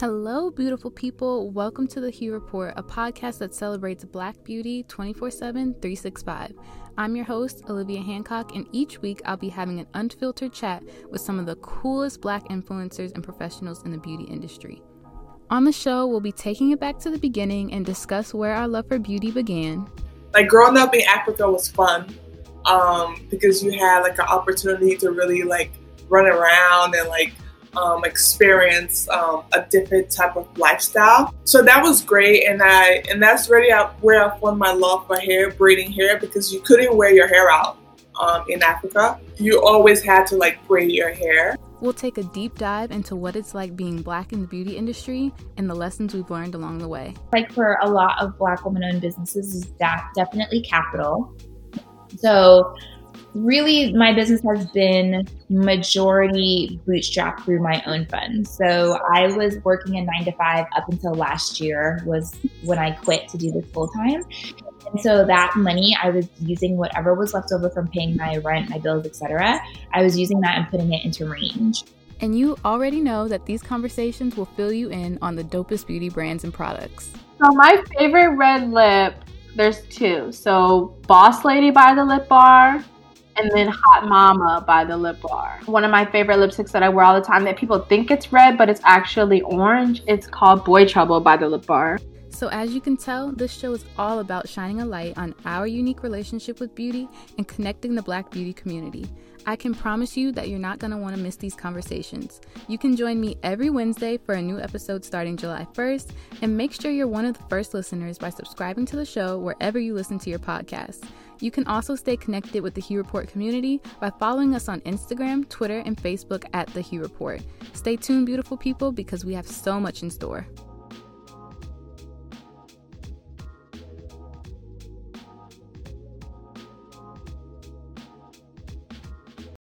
Hello, beautiful people. Welcome to The Hue Report, a podcast that celebrates Black beauty 24 7, 365. I'm your host, Olivia Hancock, and each week I'll be having an unfiltered chat with some of the coolest Black influencers and professionals in the beauty industry. On the show, we'll be taking it back to the beginning and discuss where our love for beauty began. Like growing up in Africa was fun um, because you had like an opportunity to really like run around and like um, experience um, a different type of lifestyle. So that was great, and I and that's really where I found my love for hair, braiding hair, because you couldn't wear your hair out um, in Africa. You always had to like braid your hair. We'll take a deep dive into what it's like being black in the beauty industry and the lessons we've learned along the way. Like for a lot of black women-owned businesses, is that definitely capital. So really my business has been majority bootstrapped through my own funds. So I was working a nine to five up until last year was when I quit to do this full time. And so that money I was using whatever was left over from paying my rent, my bills, etc. I was using that and putting it into range. And you already know that these conversations will fill you in on the dopest beauty brands and products. So my favorite red lip, there's two. So Boss Lady by the Lip Bar and then Hot Mama by the Lip Bar. One of my favorite lipsticks that I wear all the time that people think it's red, but it's actually orange. It's called Boy Trouble by the Lip Bar. So, as you can tell, this show is all about shining a light on our unique relationship with beauty and connecting the black beauty community. I can promise you that you're not going to want to miss these conversations. You can join me every Wednesday for a new episode starting July 1st, and make sure you're one of the first listeners by subscribing to the show wherever you listen to your podcasts. You can also stay connected with the Hue Report community by following us on Instagram, Twitter, and Facebook at The Hue Report. Stay tuned, beautiful people, because we have so much in store.